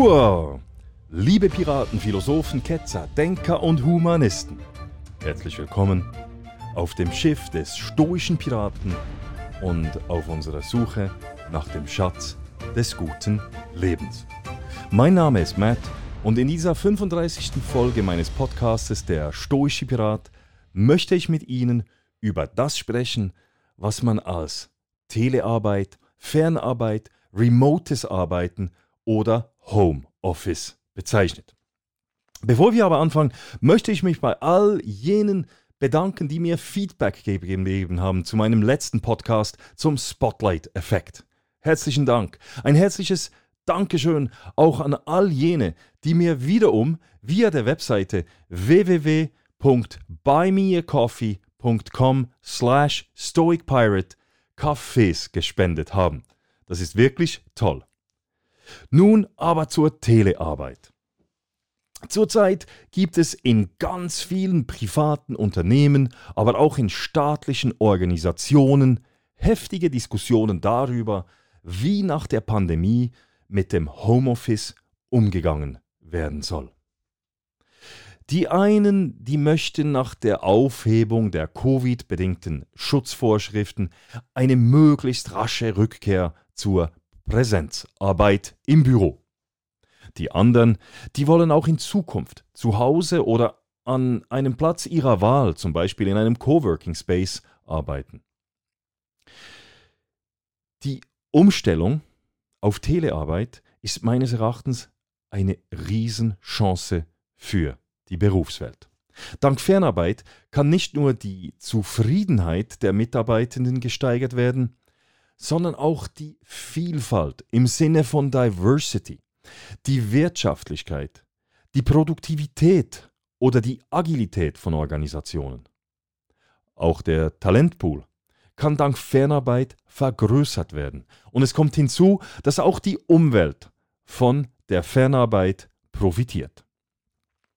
Hua! Liebe Piraten, Philosophen, Ketzer, Denker und Humanisten. Herzlich willkommen auf dem Schiff des stoischen Piraten und auf unserer Suche nach dem Schatz des guten Lebens. Mein Name ist Matt und in dieser 35. Folge meines Podcastes Der stoische Pirat möchte ich mit Ihnen über das sprechen, was man als Telearbeit, Fernarbeit, remotes Arbeiten oder Homeoffice bezeichnet. Bevor wir aber anfangen, möchte ich mich bei all jenen bedanken, die mir Feedback gegeben haben zu meinem letzten Podcast zum Spotlight-Effekt. Herzlichen Dank. Ein herzliches Dankeschön auch an all jene, die mir wiederum via der Webseite www.buymeacoffee.com slash stoicpirate Kaffees gespendet haben. Das ist wirklich toll. Nun aber zur Telearbeit. Zurzeit gibt es in ganz vielen privaten Unternehmen, aber auch in staatlichen Organisationen heftige Diskussionen darüber, wie nach der Pandemie mit dem Homeoffice umgegangen werden soll. Die einen, die möchten nach der Aufhebung der Covid-bedingten Schutzvorschriften eine möglichst rasche Rückkehr zur Präsenzarbeit im Büro. Die anderen, die wollen auch in Zukunft zu Hause oder an einem Platz ihrer Wahl, zum Beispiel in einem Coworking Space, arbeiten. Die Umstellung auf Telearbeit ist meines Erachtens eine Riesenchance für die Berufswelt. Dank Fernarbeit kann nicht nur die Zufriedenheit der Mitarbeitenden gesteigert werden, sondern auch die Vielfalt im Sinne von Diversity, die Wirtschaftlichkeit, die Produktivität oder die Agilität von Organisationen. Auch der Talentpool kann dank Fernarbeit vergrößert werden. Und es kommt hinzu, dass auch die Umwelt von der Fernarbeit profitiert.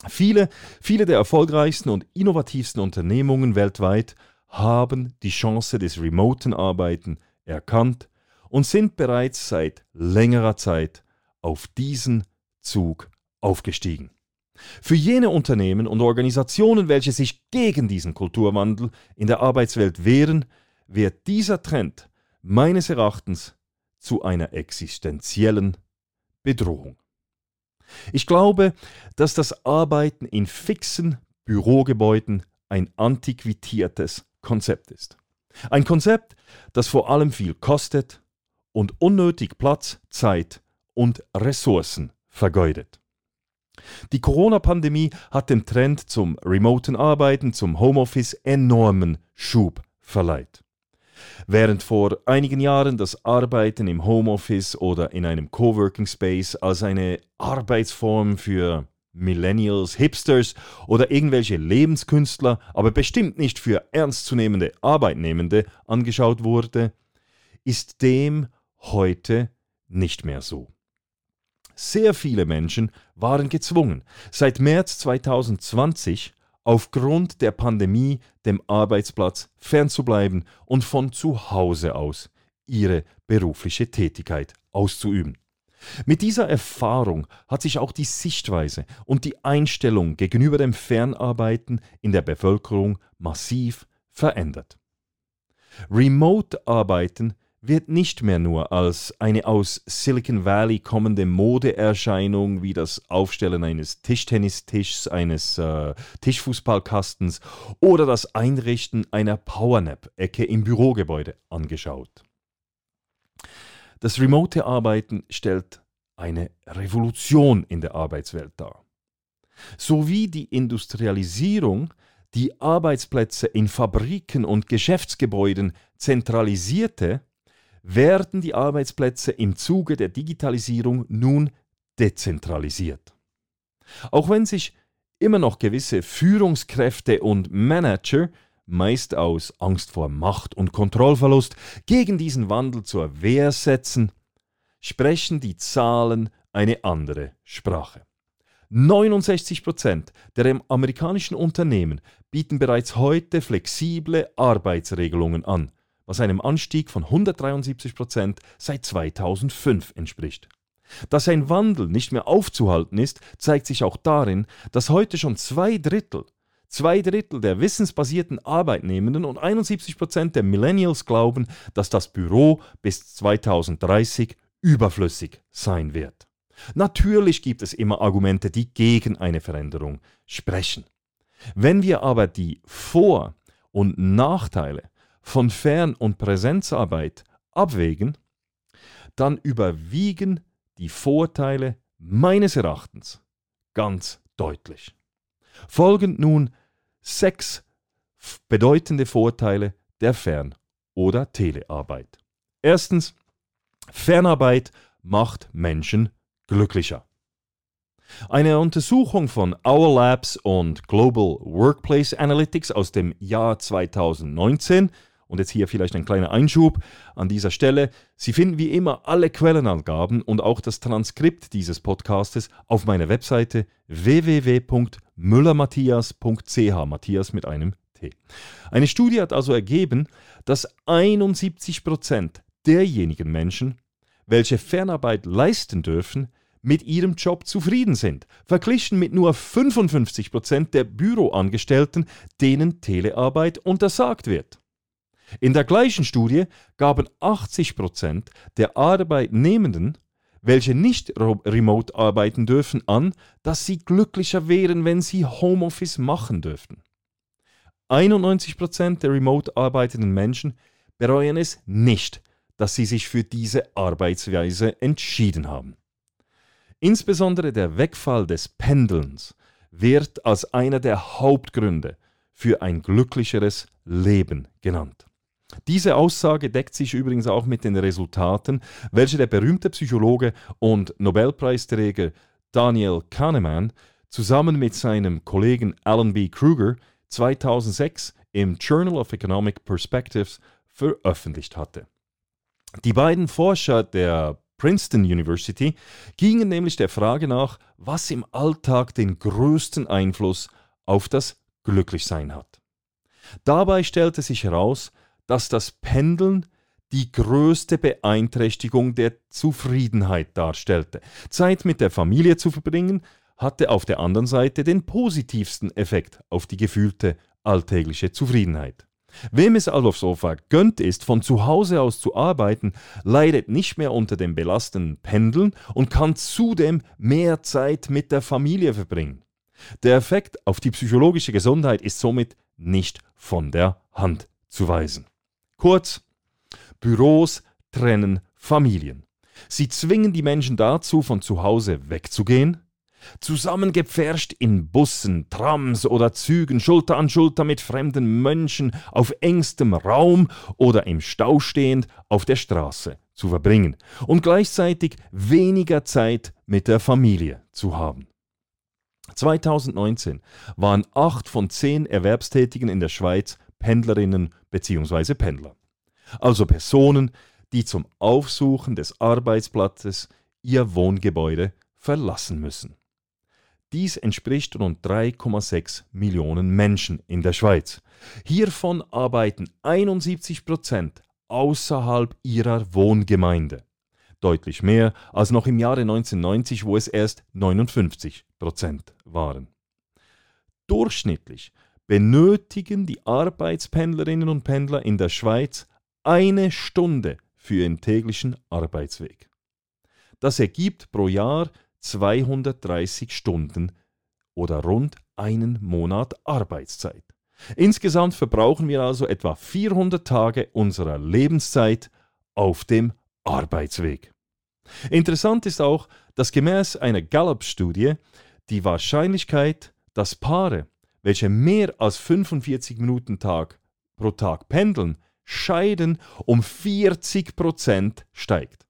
Viele, viele der erfolgreichsten und innovativsten Unternehmungen weltweit haben die Chance des remoten Arbeiten erkannt und sind bereits seit längerer Zeit auf diesen Zug aufgestiegen. Für jene Unternehmen und Organisationen, welche sich gegen diesen Kulturwandel in der Arbeitswelt wehren, wird dieser Trend meines Erachtens zu einer existenziellen Bedrohung. Ich glaube, dass das Arbeiten in fixen Bürogebäuden ein antiquitiertes Konzept ist. Ein Konzept, das vor allem viel kostet und unnötig Platz, Zeit und Ressourcen vergeudet. Die Corona-Pandemie hat dem Trend zum remoten Arbeiten, zum Homeoffice enormen Schub verleiht. Während vor einigen Jahren das Arbeiten im Homeoffice oder in einem Coworking Space als eine Arbeitsform für Millennials, Hipsters oder irgendwelche Lebenskünstler, aber bestimmt nicht für ernstzunehmende Arbeitnehmende angeschaut wurde, ist dem heute nicht mehr so. Sehr viele Menschen waren gezwungen, seit März 2020 aufgrund der Pandemie dem Arbeitsplatz fernzubleiben und von zu Hause aus ihre berufliche Tätigkeit auszuüben. Mit dieser Erfahrung hat sich auch die Sichtweise und die Einstellung gegenüber dem Fernarbeiten in der Bevölkerung massiv verändert. Remote-Arbeiten wird nicht mehr nur als eine aus Silicon Valley kommende Modeerscheinung wie das Aufstellen eines Tischtennistischs, eines äh, Tischfußballkastens oder das Einrichten einer Powernap-Ecke im Bürogebäude angeschaut. Das remote Arbeiten stellt eine Revolution in der Arbeitswelt dar. So wie die Industrialisierung die Arbeitsplätze in Fabriken und Geschäftsgebäuden zentralisierte, werden die Arbeitsplätze im Zuge der Digitalisierung nun dezentralisiert. Auch wenn sich immer noch gewisse Führungskräfte und Manager meist aus Angst vor Macht und Kontrollverlust, gegen diesen Wandel zur Wehr setzen, sprechen die Zahlen eine andere Sprache. 69% der amerikanischen Unternehmen bieten bereits heute flexible Arbeitsregelungen an, was einem Anstieg von 173% seit 2005 entspricht. Dass ein Wandel nicht mehr aufzuhalten ist, zeigt sich auch darin, dass heute schon zwei Drittel, zwei Drittel der wissensbasierten Arbeitnehmenden und 71 Prozent der Millennials glauben, dass das Büro bis 2030 überflüssig sein wird. Natürlich gibt es immer Argumente, die gegen eine Veränderung sprechen. Wenn wir aber die Vor- und Nachteile von Fern- und Präsenzarbeit abwägen, dann überwiegen die Vorteile meines Erachtens ganz deutlich. Folgend nun sechs bedeutende Vorteile der Fern- oder Telearbeit. Erstens, Fernarbeit macht Menschen glücklicher. Eine Untersuchung von Our Labs und Global Workplace Analytics aus dem Jahr 2019 und jetzt hier vielleicht ein kleiner Einschub an dieser Stelle. Sie finden wie immer alle Quellenangaben und auch das Transkript dieses Podcastes auf meiner Webseite www.müllermatthias.ch, Matthias mit einem T. Eine Studie hat also ergeben, dass 71 Prozent derjenigen Menschen, welche Fernarbeit leisten dürfen, mit ihrem Job zufrieden sind, verglichen mit nur 55 Prozent der Büroangestellten, denen Telearbeit untersagt wird. In der gleichen Studie gaben 80 Prozent der Arbeitnehmenden, welche nicht remote arbeiten dürfen, an, dass sie glücklicher wären, wenn sie Homeoffice machen dürften. 91 Prozent der remote arbeitenden Menschen bereuen es nicht, dass sie sich für diese Arbeitsweise entschieden haben. Insbesondere der Wegfall des Pendelns wird als einer der Hauptgründe für ein glücklicheres Leben genannt. Diese Aussage deckt sich übrigens auch mit den Resultaten, welche der berühmte Psychologe und Nobelpreisträger Daniel Kahneman zusammen mit seinem Kollegen Alan B. Kruger 2006 im Journal of Economic Perspectives veröffentlicht hatte. Die beiden Forscher der Princeton University gingen nämlich der Frage nach, was im Alltag den größten Einfluss auf das Glücklichsein hat. Dabei stellte sich heraus, dass das Pendeln die größte Beeinträchtigung der Zufriedenheit darstellte. Zeit mit der Familie zu verbringen hatte auf der anderen Seite den positivsten Effekt auf die gefühlte alltägliche Zufriedenheit. Wem es also so vergönnt ist, von zu Hause aus zu arbeiten, leidet nicht mehr unter dem belastenden Pendeln und kann zudem mehr Zeit mit der Familie verbringen. Der Effekt auf die psychologische Gesundheit ist somit nicht von der Hand zu weisen. Kurz, Büros trennen Familien. Sie zwingen die Menschen dazu, von zu Hause wegzugehen, Zusammengepfercht in Bussen, Trams oder Zügen, Schulter an Schulter mit fremden Menschen auf engstem Raum oder im Stau stehend auf der Straße zu verbringen und gleichzeitig weniger Zeit mit der Familie zu haben. 2019 waren acht von zehn Erwerbstätigen in der Schweiz Pendlerinnen bzw. Pendler. Also Personen, die zum Aufsuchen des Arbeitsplatzes ihr Wohngebäude verlassen müssen. Dies entspricht rund 3,6 Millionen Menschen in der Schweiz. Hiervon arbeiten 71 Prozent außerhalb ihrer Wohngemeinde. Deutlich mehr als noch im Jahre 1990, wo es erst 59 Prozent waren. Durchschnittlich benötigen die Arbeitspendlerinnen und Pendler in der Schweiz eine Stunde für ihren täglichen Arbeitsweg. Das ergibt pro Jahr 230 Stunden oder rund einen Monat Arbeitszeit. Insgesamt verbrauchen wir also etwa 400 Tage unserer Lebenszeit auf dem Arbeitsweg. Interessant ist auch, dass gemäß einer Gallup-Studie die Wahrscheinlichkeit, dass Paare, welche mehr als 45 Minuten Tag pro Tag pendeln, scheiden, um 40 Prozent steigt.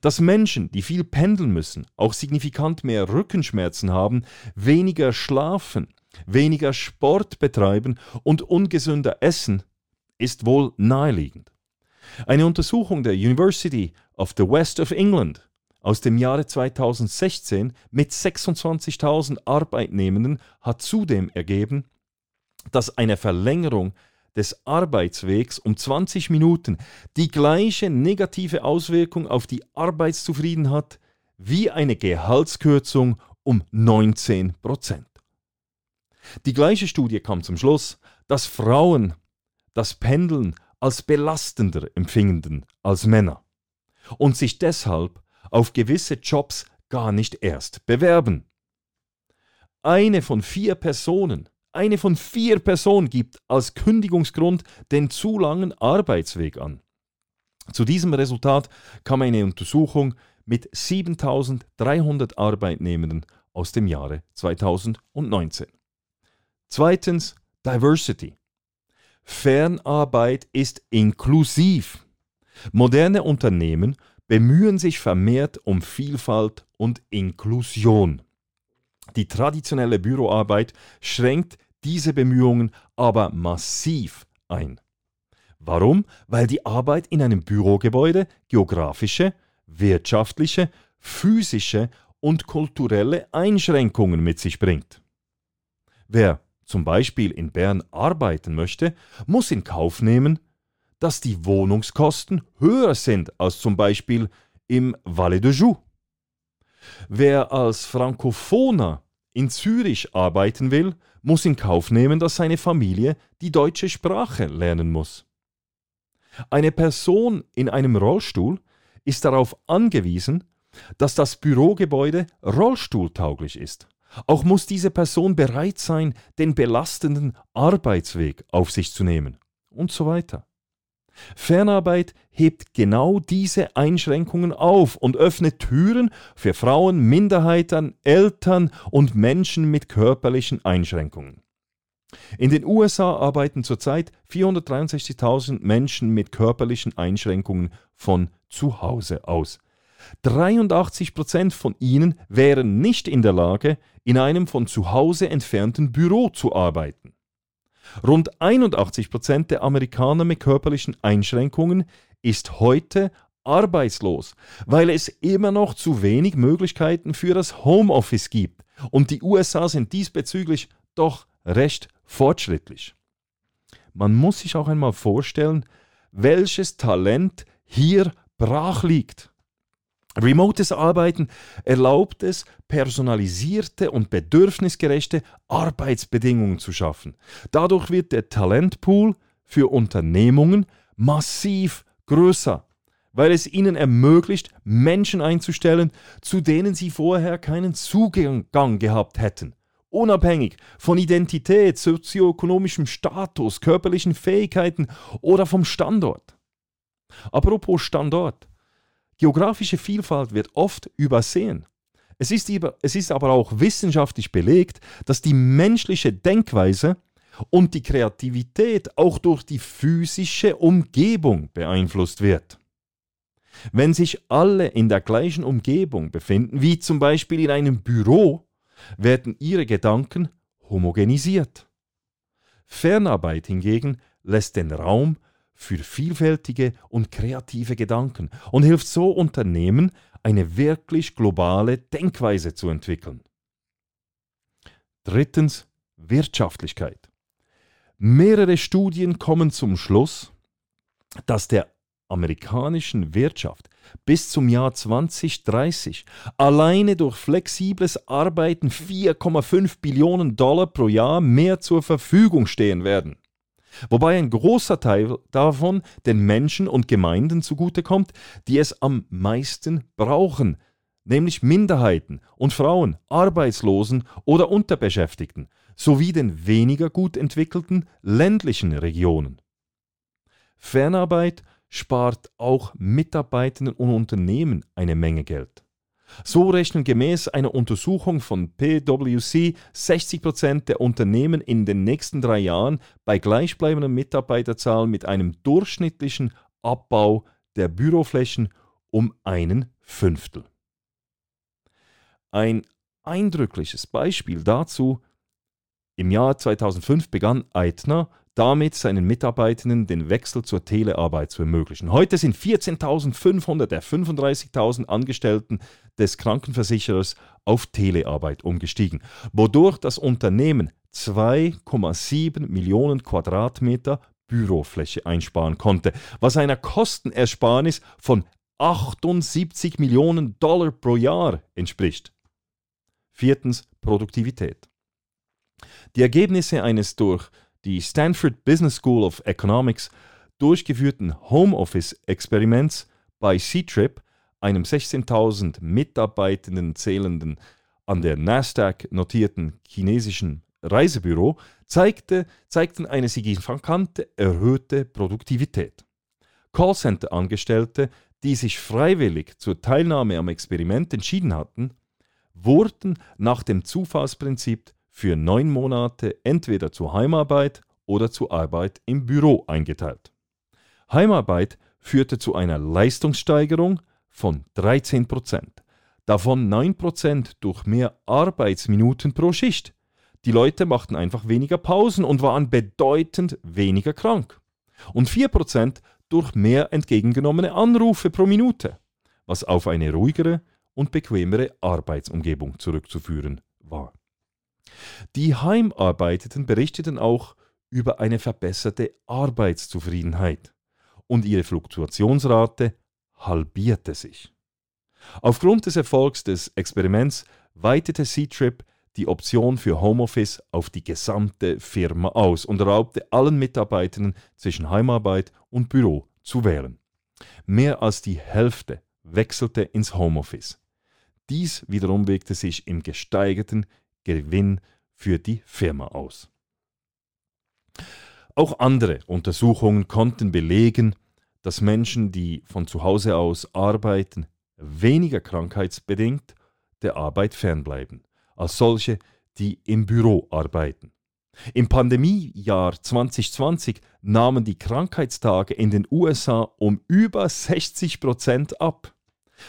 Dass Menschen, die viel pendeln müssen, auch signifikant mehr Rückenschmerzen haben, weniger schlafen, weniger Sport betreiben und ungesünder essen, ist wohl naheliegend. Eine Untersuchung der University of the West of England aus dem Jahre 2016 mit 26.000 Arbeitnehmenden hat zudem ergeben, dass eine Verlängerung des Arbeitswegs um 20 Minuten die gleiche negative Auswirkung auf die Arbeitszufriedenheit hat wie eine Gehaltskürzung um 19 Prozent. Die gleiche Studie kam zum Schluss, dass Frauen das Pendeln als belastender empfinden als Männer und sich deshalb auf gewisse Jobs gar nicht erst bewerben. Eine von vier Personen, eine von vier Personen gibt als Kündigungsgrund den zu langen Arbeitsweg an. Zu diesem Resultat kam eine Untersuchung mit 7300 Arbeitnehmenden aus dem Jahre 2019. Zweitens Diversity. Fernarbeit ist inklusiv. Moderne Unternehmen bemühen sich vermehrt um Vielfalt und Inklusion. Die traditionelle Büroarbeit schränkt diese Bemühungen aber massiv ein. Warum? Weil die Arbeit in einem Bürogebäude geografische, wirtschaftliche, physische und kulturelle Einschränkungen mit sich bringt. Wer zum Beispiel in Bern arbeiten möchte, muss in Kauf nehmen, dass die Wohnungskosten höher sind als zum Beispiel im Valais de Joux. Wer als Frankophoner in Zürich arbeiten will, muss in Kauf nehmen, dass seine Familie die deutsche Sprache lernen muss. Eine Person in einem Rollstuhl ist darauf angewiesen, dass das Bürogebäude rollstuhltauglich ist. Auch muss diese Person bereit sein, den belastenden Arbeitsweg auf sich zu nehmen und so weiter. Fernarbeit hebt genau diese Einschränkungen auf und öffnet Türen für Frauen, Minderheiten, Eltern und Menschen mit körperlichen Einschränkungen. In den USA arbeiten zurzeit 463.000 Menschen mit körperlichen Einschränkungen von zu Hause aus. 83 Prozent von ihnen wären nicht in der Lage, in einem von zu Hause entfernten Büro zu arbeiten. Rund 81 Prozent der Amerikaner mit körperlichen Einschränkungen ist heute arbeitslos, weil es immer noch zu wenig Möglichkeiten für das Homeoffice gibt und die USA sind diesbezüglich doch recht fortschrittlich. Man muss sich auch einmal vorstellen, welches Talent hier brach liegt. Remotes Arbeiten erlaubt es, personalisierte und bedürfnisgerechte Arbeitsbedingungen zu schaffen. Dadurch wird der Talentpool für Unternehmungen massiv größer, weil es ihnen ermöglicht, Menschen einzustellen, zu denen sie vorher keinen Zugang gehabt hätten. Unabhängig von Identität, sozioökonomischem Status, körperlichen Fähigkeiten oder vom Standort. Apropos Standort. Geografische Vielfalt wird oft übersehen. Es ist, es ist aber auch wissenschaftlich belegt, dass die menschliche Denkweise und die Kreativität auch durch die physische Umgebung beeinflusst wird. Wenn sich alle in der gleichen Umgebung befinden, wie zum Beispiel in einem Büro, werden ihre Gedanken homogenisiert. Fernarbeit hingegen lässt den Raum für vielfältige und kreative Gedanken und hilft so Unternehmen, eine wirklich globale Denkweise zu entwickeln. Drittens Wirtschaftlichkeit. Mehrere Studien kommen zum Schluss, dass der amerikanischen Wirtschaft bis zum Jahr 2030 alleine durch flexibles Arbeiten 4,5 Billionen Dollar pro Jahr mehr zur Verfügung stehen werden wobei ein großer Teil davon den Menschen und Gemeinden zugutekommt, die es am meisten brauchen, nämlich Minderheiten und Frauen, Arbeitslosen oder Unterbeschäftigten, sowie den weniger gut entwickelten ländlichen Regionen. Fernarbeit spart auch Mitarbeitenden und Unternehmen eine Menge Geld. So rechnen gemäß einer Untersuchung von PwC 60% der Unternehmen in den nächsten drei Jahren bei gleichbleibender Mitarbeiterzahl mit einem durchschnittlichen Abbau der Büroflächen um einen Fünftel. Ein eindrückliches Beispiel dazu im Jahr 2005 begann Eitner damit seinen Mitarbeitenden den Wechsel zur Telearbeit zu ermöglichen. Heute sind 14.500 der 35.000 Angestellten des Krankenversicherers auf Telearbeit umgestiegen, wodurch das Unternehmen 2,7 Millionen Quadratmeter Bürofläche einsparen konnte, was einer Kostenersparnis von 78 Millionen Dollar pro Jahr entspricht. Viertens Produktivität. Die Ergebnisse eines durch die Stanford Business School of Economics durchgeführten Homeoffice-Experiments bei C-Trip, einem 16.000 Mitarbeitenden zählenden, an der Nasdaq notierten chinesischen Reisebüro, zeigte, zeigten eine signifikante erhöhte Produktivität. Callcenter-Angestellte, die sich freiwillig zur Teilnahme am Experiment entschieden hatten, wurden nach dem Zufallsprinzip für neun Monate entweder zur Heimarbeit oder zur Arbeit im Büro eingeteilt. Heimarbeit führte zu einer Leistungssteigerung von 13 Prozent, davon 9 Prozent durch mehr Arbeitsminuten pro Schicht. Die Leute machten einfach weniger Pausen und waren bedeutend weniger krank. Und 4 Prozent durch mehr entgegengenommene Anrufe pro Minute, was auf eine ruhigere und bequemere Arbeitsumgebung zurückzuführen war. Die Heimarbeitenden berichteten auch über eine verbesserte Arbeitszufriedenheit und ihre Fluktuationsrate halbierte sich. Aufgrund des Erfolgs des Experiments weitete C-Trip die Option für Homeoffice auf die gesamte Firma aus und erlaubte allen Mitarbeitern zwischen Heimarbeit und Büro zu wählen. Mehr als die Hälfte wechselte ins Homeoffice. Dies wiederum wirkte sich im gesteigerten Gewinn für die Firma aus. Auch andere Untersuchungen konnten belegen, dass Menschen, die von zu Hause aus arbeiten, weniger krankheitsbedingt der Arbeit fernbleiben, als solche, die im Büro arbeiten. Im Pandemiejahr 2020 nahmen die Krankheitstage in den USA um über 60 Prozent ab.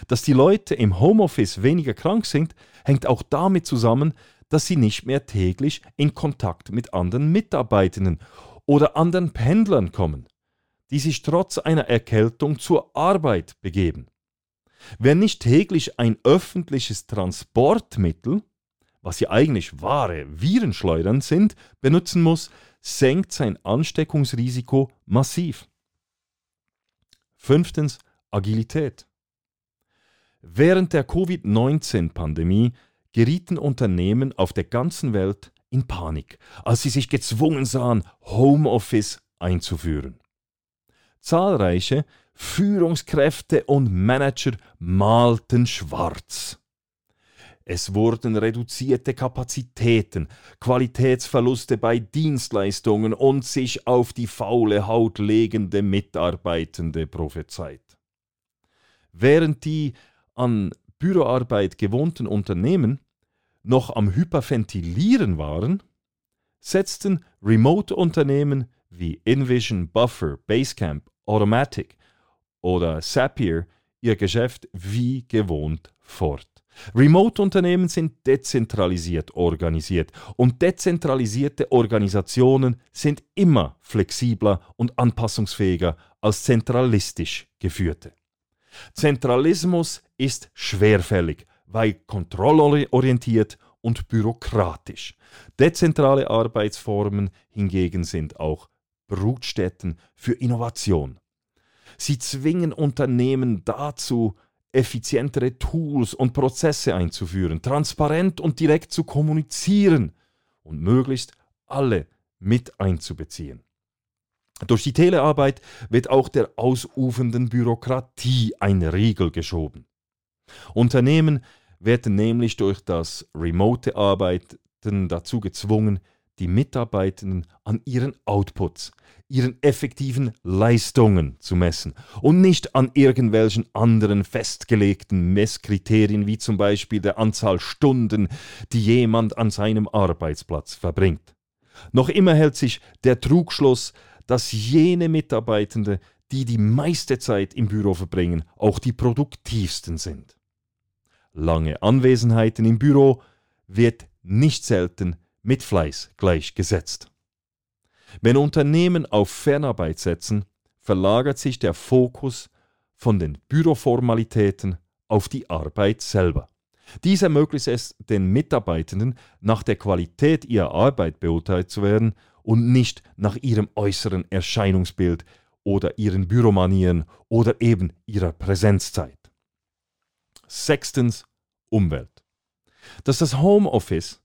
Dass die Leute im Homeoffice weniger krank sind, hängt auch damit zusammen, dass sie nicht mehr täglich in Kontakt mit anderen Mitarbeitenden oder anderen Pendlern kommen, die sich trotz einer Erkältung zur Arbeit begeben. Wer nicht täglich ein öffentliches Transportmittel, was ja eigentlich wahre Virenschleudern sind, benutzen muss, senkt sein Ansteckungsrisiko massiv. Fünftens Agilität. Während der Covid-19-Pandemie gerieten Unternehmen auf der ganzen Welt in Panik, als sie sich gezwungen sahen, Homeoffice einzuführen. Zahlreiche Führungskräfte und Manager malten schwarz. Es wurden reduzierte Kapazitäten, Qualitätsverluste bei Dienstleistungen und sich auf die faule Haut legende Mitarbeitende prophezeit. Während die an Büroarbeit gewohnten Unternehmen noch am Hyperventilieren waren, setzten Remote-Unternehmen wie Invision, Buffer, Basecamp, Automatic oder Zapier ihr Geschäft wie gewohnt fort. Remote-Unternehmen sind dezentralisiert organisiert und dezentralisierte Organisationen sind immer flexibler und anpassungsfähiger als zentralistisch geführte. Zentralismus ist schwerfällig, weil kontrollorientiert und bürokratisch. Dezentrale Arbeitsformen hingegen sind auch Brutstätten für Innovation. Sie zwingen Unternehmen dazu, effizientere Tools und Prozesse einzuführen, transparent und direkt zu kommunizieren und möglichst alle mit einzubeziehen. Durch die Telearbeit wird auch der ausufernden Bürokratie ein Riegel geschoben. Unternehmen werden nämlich durch das remote Arbeiten dazu gezwungen, die Mitarbeitenden an ihren Outputs, ihren effektiven Leistungen zu messen und nicht an irgendwelchen anderen festgelegten Messkriterien wie zum Beispiel der Anzahl Stunden, die jemand an seinem Arbeitsplatz verbringt. Noch immer hält sich der Trugschluss, dass jene Mitarbeitende, die die meiste Zeit im Büro verbringen, auch die produktivsten sind. Lange Anwesenheiten im Büro wird nicht selten mit Fleiß gleichgesetzt. Wenn Unternehmen auf Fernarbeit setzen, verlagert sich der Fokus von den Büroformalitäten auf die Arbeit selber. Dies ermöglicht es den Mitarbeitenden, nach der Qualität ihrer Arbeit beurteilt zu werden und nicht nach ihrem äußeren Erscheinungsbild oder ihren Büromanieren oder eben ihrer Präsenzzeit. Sechstens Umwelt. Dass das Homeoffice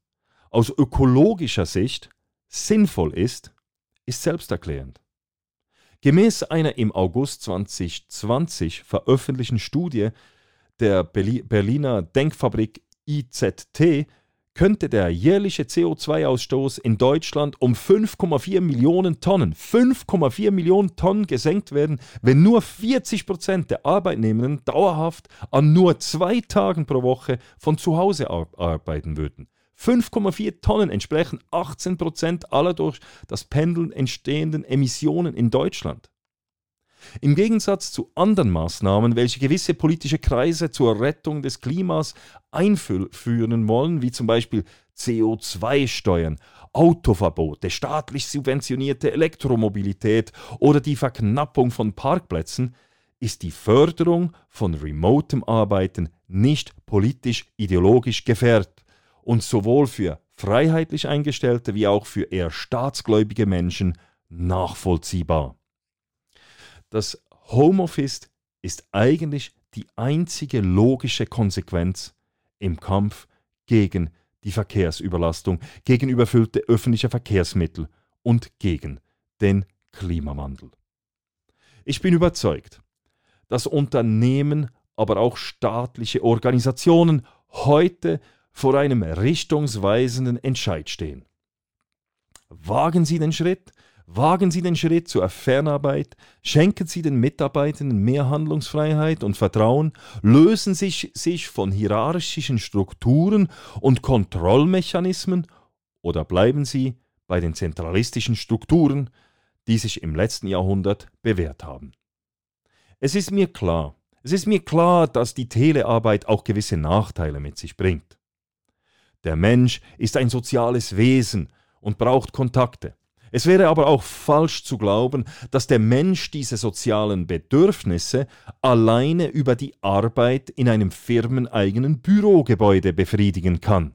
aus ökologischer Sicht sinnvoll ist, ist selbsterklärend. Gemäß einer im August 2020 veröffentlichten Studie der Berliner Denkfabrik IZT könnte der jährliche CO2-Ausstoß in Deutschland um 5,4 Millionen Tonnen, 5,4 Millionen Tonnen gesenkt werden, wenn nur 40 Prozent der Arbeitnehmenden dauerhaft an nur zwei Tagen pro Woche von zu Hause arbeiten würden. 5,4 Tonnen entsprechen 18 Prozent aller durch das Pendeln entstehenden Emissionen in Deutschland. Im Gegensatz zu anderen Maßnahmen, welche gewisse politische Kreise zur Rettung des Klimas einführen wollen, wie zum Beispiel CO2-Steuern, Autoverbote, staatlich subventionierte Elektromobilität oder die Verknappung von Parkplätzen, ist die Förderung von remotem Arbeiten nicht politisch-ideologisch gefährdet und sowohl für freiheitlich Eingestellte wie auch für eher staatsgläubige Menschen nachvollziehbar. Das Homeoffice ist eigentlich die einzige logische Konsequenz im Kampf gegen die Verkehrsüberlastung, gegen überfüllte öffentliche Verkehrsmittel und gegen den Klimawandel. Ich bin überzeugt, dass Unternehmen, aber auch staatliche Organisationen heute vor einem richtungsweisenden Entscheid stehen. Wagen Sie den Schritt, Wagen Sie den Schritt zur Fernarbeit, schenken Sie den Mitarbeitenden mehr Handlungsfreiheit und Vertrauen, lösen Sie sich von hierarchischen Strukturen und Kontrollmechanismen oder bleiben Sie bei den zentralistischen Strukturen, die sich im letzten Jahrhundert bewährt haben. Es ist mir klar, es ist mir klar, dass die Telearbeit auch gewisse Nachteile mit sich bringt. Der Mensch ist ein soziales Wesen und braucht Kontakte. Es wäre aber auch falsch zu glauben, dass der Mensch diese sozialen Bedürfnisse alleine über die Arbeit in einem firmeneigenen Bürogebäude befriedigen kann.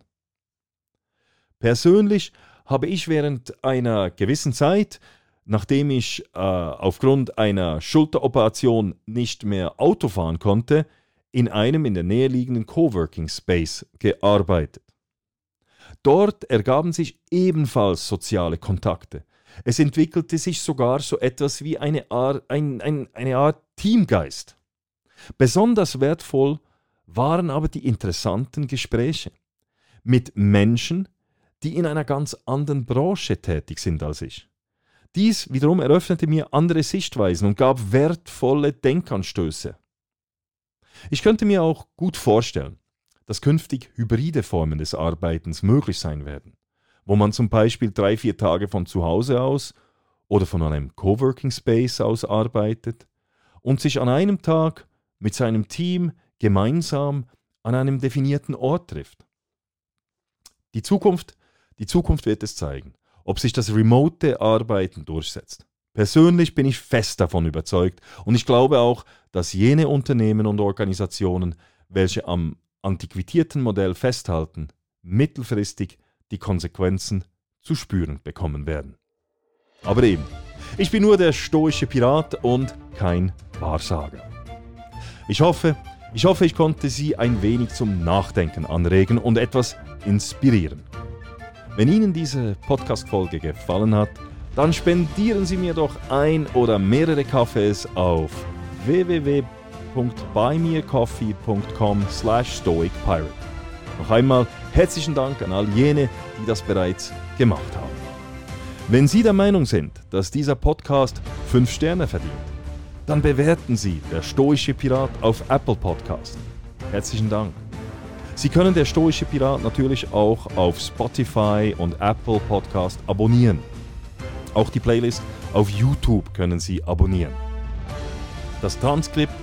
Persönlich habe ich während einer gewissen Zeit, nachdem ich äh, aufgrund einer Schulteroperation nicht mehr Auto fahren konnte, in einem in der Nähe liegenden Coworking Space gearbeitet. Dort ergaben sich ebenfalls soziale Kontakte. Es entwickelte sich sogar so etwas wie eine Art, ein, ein, eine Art Teamgeist. Besonders wertvoll waren aber die interessanten Gespräche mit Menschen, die in einer ganz anderen Branche tätig sind als ich. Dies wiederum eröffnete mir andere Sichtweisen und gab wertvolle Denkanstöße. Ich könnte mir auch gut vorstellen, dass künftig hybride Formen des Arbeitens möglich sein werden, wo man zum Beispiel drei, vier Tage von zu Hause aus oder von einem Coworking Space aus arbeitet und sich an einem Tag mit seinem Team gemeinsam an einem definierten Ort trifft. Die Zukunft, die Zukunft wird es zeigen, ob sich das remote Arbeiten durchsetzt. Persönlich bin ich fest davon überzeugt und ich glaube auch, dass jene Unternehmen und Organisationen, welche am antiquitierten Modell festhalten, mittelfristig die Konsequenzen zu spüren bekommen werden. Aber eben, ich bin nur der stoische Pirat und kein Wahrsager. Ich hoffe, ich hoffe, ich konnte Sie ein wenig zum Nachdenken anregen und etwas inspirieren. Wenn Ihnen diese Podcast-Folge gefallen hat, dann spendieren Sie mir doch ein oder mehrere Kaffees auf www.com www.buymeacoffee.com slash stoicpirate. Noch einmal herzlichen Dank an all jene, die das bereits gemacht haben. Wenn Sie der Meinung sind, dass dieser Podcast 5 Sterne verdient, dann bewerten Sie der Stoische Pirat auf Apple Podcast. Herzlichen Dank. Sie können der Stoische Pirat natürlich auch auf Spotify und Apple Podcast abonnieren. Auch die Playlist auf YouTube können Sie abonnieren. Das Transkript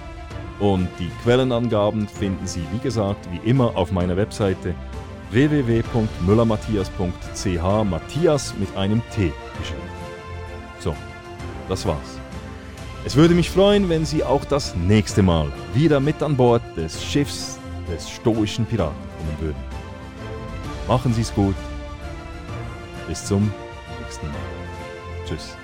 und die Quellenangaben finden Sie, wie gesagt, wie immer auf meiner Webseite www.müllermatthias.ch Matthias mit einem T geschrieben. So, das war's. Es würde mich freuen, wenn Sie auch das nächste Mal wieder mit an Bord des Schiffs des stoischen Piraten kommen würden. Machen Sie es gut. Bis zum nächsten Mal. Tschüss.